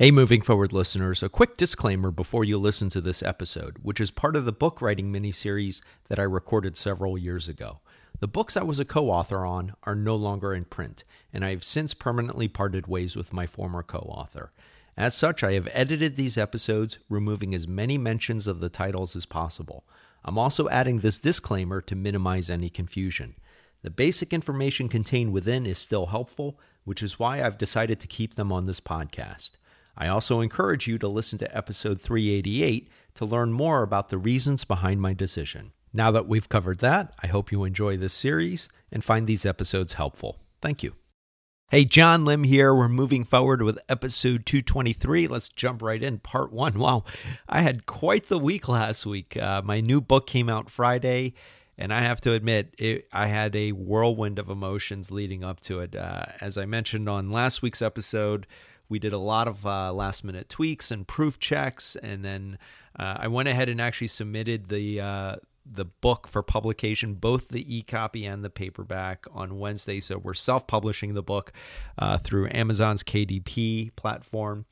Hey, moving forward listeners, a quick disclaimer before you listen to this episode, which is part of the book writing miniseries that I recorded several years ago. The books I was a co author on are no longer in print, and I have since permanently parted ways with my former co author. As such, I have edited these episodes, removing as many mentions of the titles as possible. I'm also adding this disclaimer to minimize any confusion. The basic information contained within is still helpful, which is why I've decided to keep them on this podcast. I also encourage you to listen to episode 388 to learn more about the reasons behind my decision. Now that we've covered that, I hope you enjoy this series and find these episodes helpful. Thank you. Hey, John Lim here. We're moving forward with episode 223. Let's jump right in. Part one. Wow, I had quite the week last week. Uh, my new book came out Friday, and I have to admit, it, I had a whirlwind of emotions leading up to it. Uh, as I mentioned on last week's episode, we did a lot of uh, last minute tweaks and proof checks, and then uh, I went ahead and actually submitted the uh, the book for publication, both the e-copy and the paperback, on Wednesday. So we're self-publishing the book uh, through Amazon's KDP platform,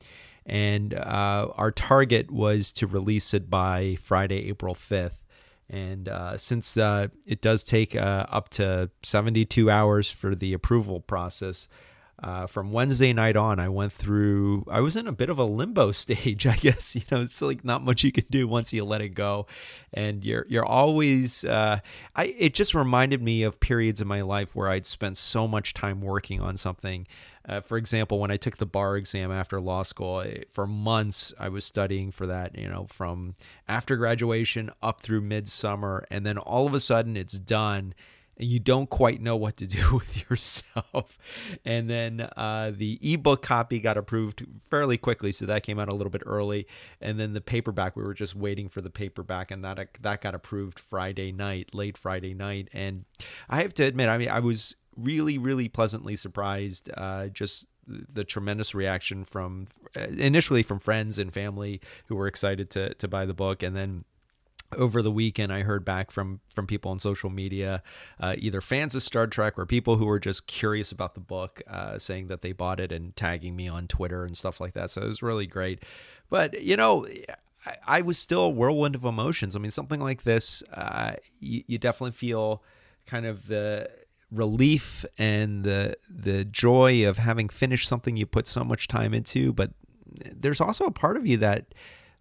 and uh, our target was to release it by Friday, April fifth. And uh, since uh, it does take uh, up to 72 hours for the approval process, uh, from Wednesday night on, I went through. I was in a bit of a limbo stage, I guess. You know, it's like not much you can do once you let it go, and you're you're always. Uh, I it just reminded me of periods in my life where I'd spent so much time working on something. Uh, for example, when I took the bar exam after law school, for months I was studying for that. You know, from after graduation up through midsummer, and then all of a sudden it's done you don't quite know what to do with yourself. And then uh, the ebook copy got approved fairly quickly, so that came out a little bit early. And then the paperback, we were just waiting for the paperback, and that that got approved Friday night, late Friday night. And I have to admit, I mean, I was really, really pleasantly surprised. Uh, just the tremendous reaction from initially from friends and family who were excited to to buy the book, and then over the weekend i heard back from from people on social media uh, either fans of star trek or people who were just curious about the book uh, saying that they bought it and tagging me on twitter and stuff like that. So it was really great. But you know i, I was still a whirlwind of emotions. I mean something like this uh, you, you definitely feel kind of the relief and the the joy of having finished something you put so much time into but there's also a part of you that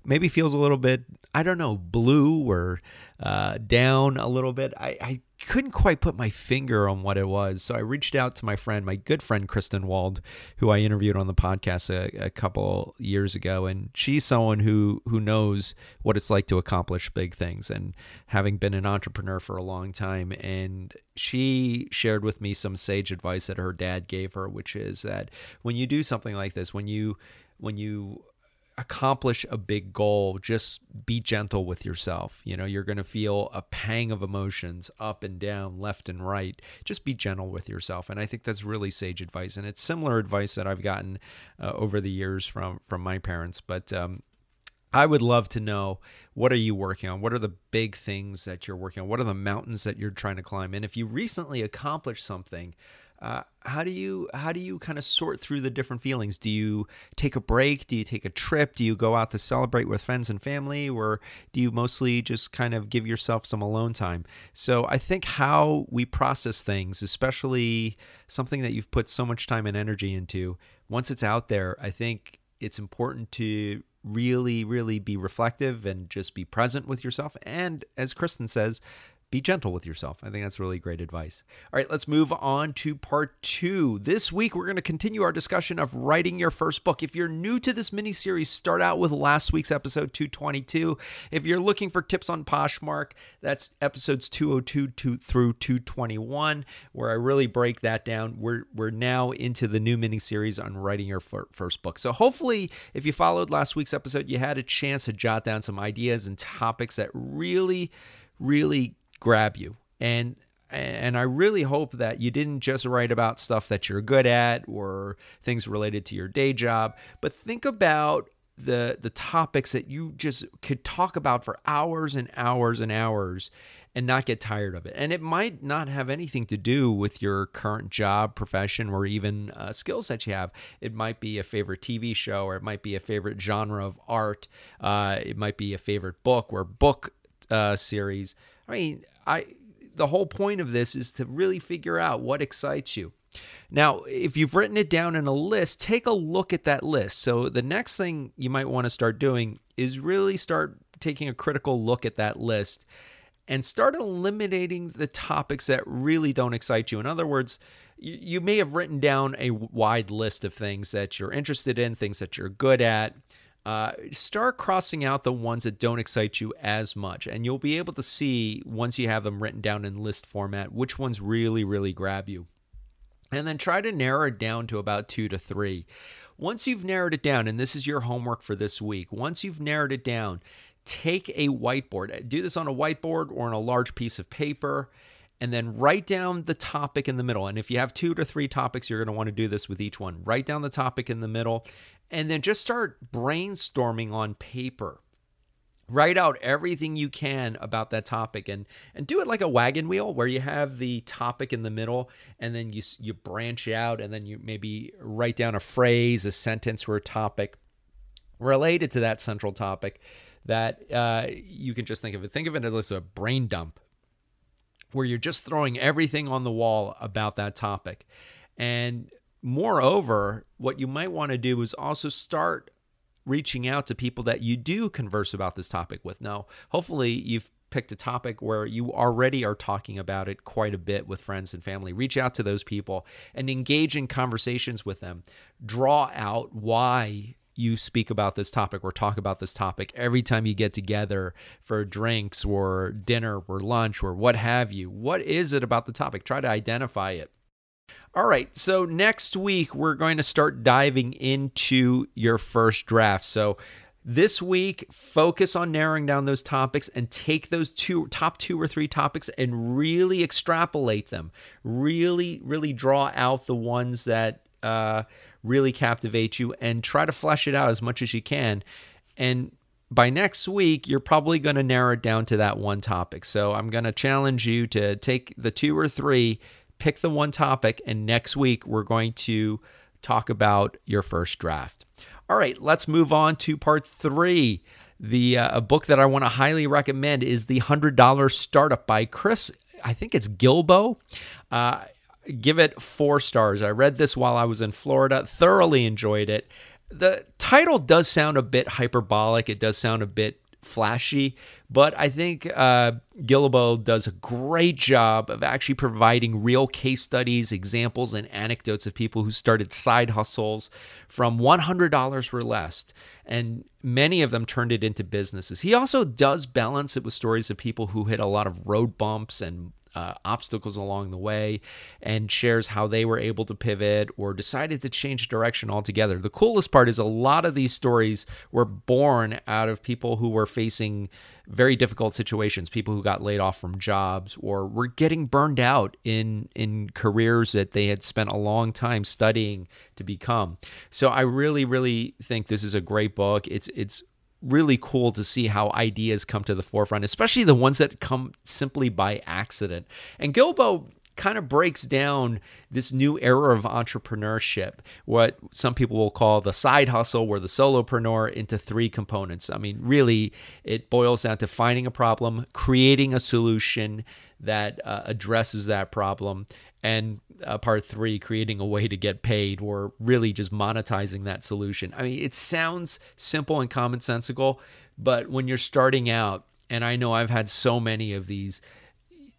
maybe feels a little bit, I don't know, blue or uh, down a little bit. I, I couldn't quite put my finger on what it was. So I reached out to my friend, my good friend, Kristen Wald, who I interviewed on the podcast a, a couple years ago. And she's someone who, who knows what it's like to accomplish big things and having been an entrepreneur for a long time. And she shared with me some sage advice that her dad gave her, which is that when you do something like this, when you, when you accomplish a big goal, just be gentle with yourself. You know, you're going to feel a pang of emotions up and down, left and right. Just be gentle with yourself. And I think that's really sage advice. And it's similar advice that I've gotten uh, over the years from from my parents. But um, I would love to know what are you working on? What are the big things that you're working on? What are the mountains that you're trying to climb? And if you recently accomplished something, uh, how do you how do you kind of sort through the different feelings? Do you take a break? Do you take a trip? Do you go out to celebrate with friends and family, or do you mostly just kind of give yourself some alone time? So I think how we process things, especially something that you've put so much time and energy into, once it's out there, I think it's important to really, really be reflective and just be present with yourself. And as Kristen says, be gentle with yourself. I think that's really great advice. All right, let's move on to part two. This week, we're going to continue our discussion of writing your first book. If you're new to this mini series, start out with last week's episode 222. If you're looking for tips on Poshmark, that's episodes 202 through 221, where I really break that down. We're, we're now into the new mini series on writing your first book. So hopefully, if you followed last week's episode, you had a chance to jot down some ideas and topics that really, really grab you. And and I really hope that you didn't just write about stuff that you're good at or things related to your day job, but think about the the topics that you just could talk about for hours and hours and hours and not get tired of it. And it might not have anything to do with your current job, profession, or even uh, skills that you have. It might be a favorite TV show, or it might be a favorite genre of art. Uh, it might be a favorite book or book uh, series. I mean, I the whole point of this is to really figure out what excites you. Now, if you've written it down in a list, take a look at that list. So, the next thing you might want to start doing is really start taking a critical look at that list and start eliminating the topics that really don't excite you. In other words, you, you may have written down a wide list of things that you're interested in, things that you're good at. Uh, start crossing out the ones that don't excite you as much, and you'll be able to see once you have them written down in list format which ones really, really grab you and then try to narrow it down to about two to three. Once you've narrowed it down, and this is your homework for this week, once you've narrowed it down, take a whiteboard. Do this on a whiteboard or on a large piece of paper, and then write down the topic in the middle. And if you have two to three topics, you're going to want to do this with each one. Write down the topic in the middle, and then just start brainstorming on paper. Write out everything you can about that topic and and do it like a wagon wheel where you have the topic in the middle and then you you branch out and then you maybe write down a phrase a sentence or a topic related to that central topic that uh, you can just think of it. Think of it as a brain dump where you're just throwing everything on the wall about that topic. And moreover what you might want to do is also start reaching out to people that you do converse about this topic with. Now, hopefully, you've picked a topic where you already are talking about it quite a bit with friends and family. Reach out to those people and engage in conversations with them. Draw out why you speak about this topic or talk about this topic every time you get together for drinks or dinner or lunch or what have you. What is it about the topic? Try to identify it. All right, so next week we're going to start diving into your first draft. So this week, focus on narrowing down those topics and take those two top two or three topics and really extrapolate them. Really, really draw out the ones that uh, really captivate you and try to flesh it out as much as you can. And by next week, you're probably going to narrow it down to that one topic. So I'm going to challenge you to take the two or three pick the one topic, and next week we're going to talk about your first draft. All right, let's move on to part three. The uh, a book that I want to highly recommend is the Hundred Dollar Startup by Chris. I think it's Guillebeau. Uh, give it four stars. I read this while I was in Florida. Thoroughly enjoyed it. The title does sound a bit hyperbolic. It does sound a bit flashy, but I think uh, Guillebeau does a great job of actually providing real case studies, examples, and anecdotes of people who started side hustles from $100 or less. And many of them turned it into businesses. He also does balance it with stories of people who hit a lot of road bumps and uh, obstacles along the way and shares how they were able to pivot or decided to change direction altogether. The coolest part is a lot of these stories were born out of people who were facing very difficult situations, people who got laid off from jobs or were getting burned out in in careers that they had spent a long time studying to become. So I really really think this is a great book. It's it's really cool to see how ideas come to the forefront, especially the ones that come simply by accident. And Guillebeau kind of breaks down this new era of entrepreneurship, what some people will call the side hustle or the solopreneur, into three components. I mean, really, it boils down to finding a problem, creating a solution that uh, addresses that problem, and uh, part three, creating a way to get paid or really just monetizing that solution. I mean, it sounds simple and commonsensical, but when you're starting out, and I know I've had so many of these,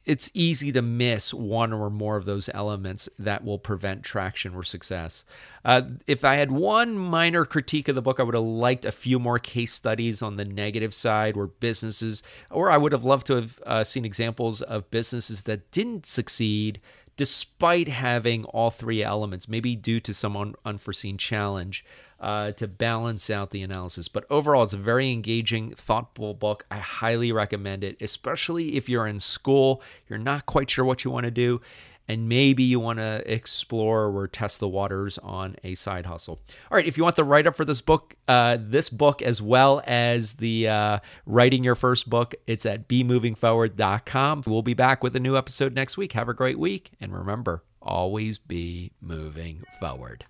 it's easy to miss one or more of those elements that will prevent traction or success. Uh, if I had one minor critique of the book, I would have liked a few more case studies on the negative side where businesses, or I would have loved to have uh, seen examples of businesses that didn't succeed despite having all three elements, maybe due to some un- unforeseen challenge, uh, to balance out the analysis. But overall, it's a very engaging, thoughtful book. I highly recommend it, especially if you're in school, you're not quite sure what you want to do. and maybe you want to explore or test the waters on a side hustle. All right, if you want the write up for this book, uh, this book as well as the uh, writing your first book, it's at bemovingforward.com. We'll be back with a new episode next week. Have a great week, and remember, always be moving forward.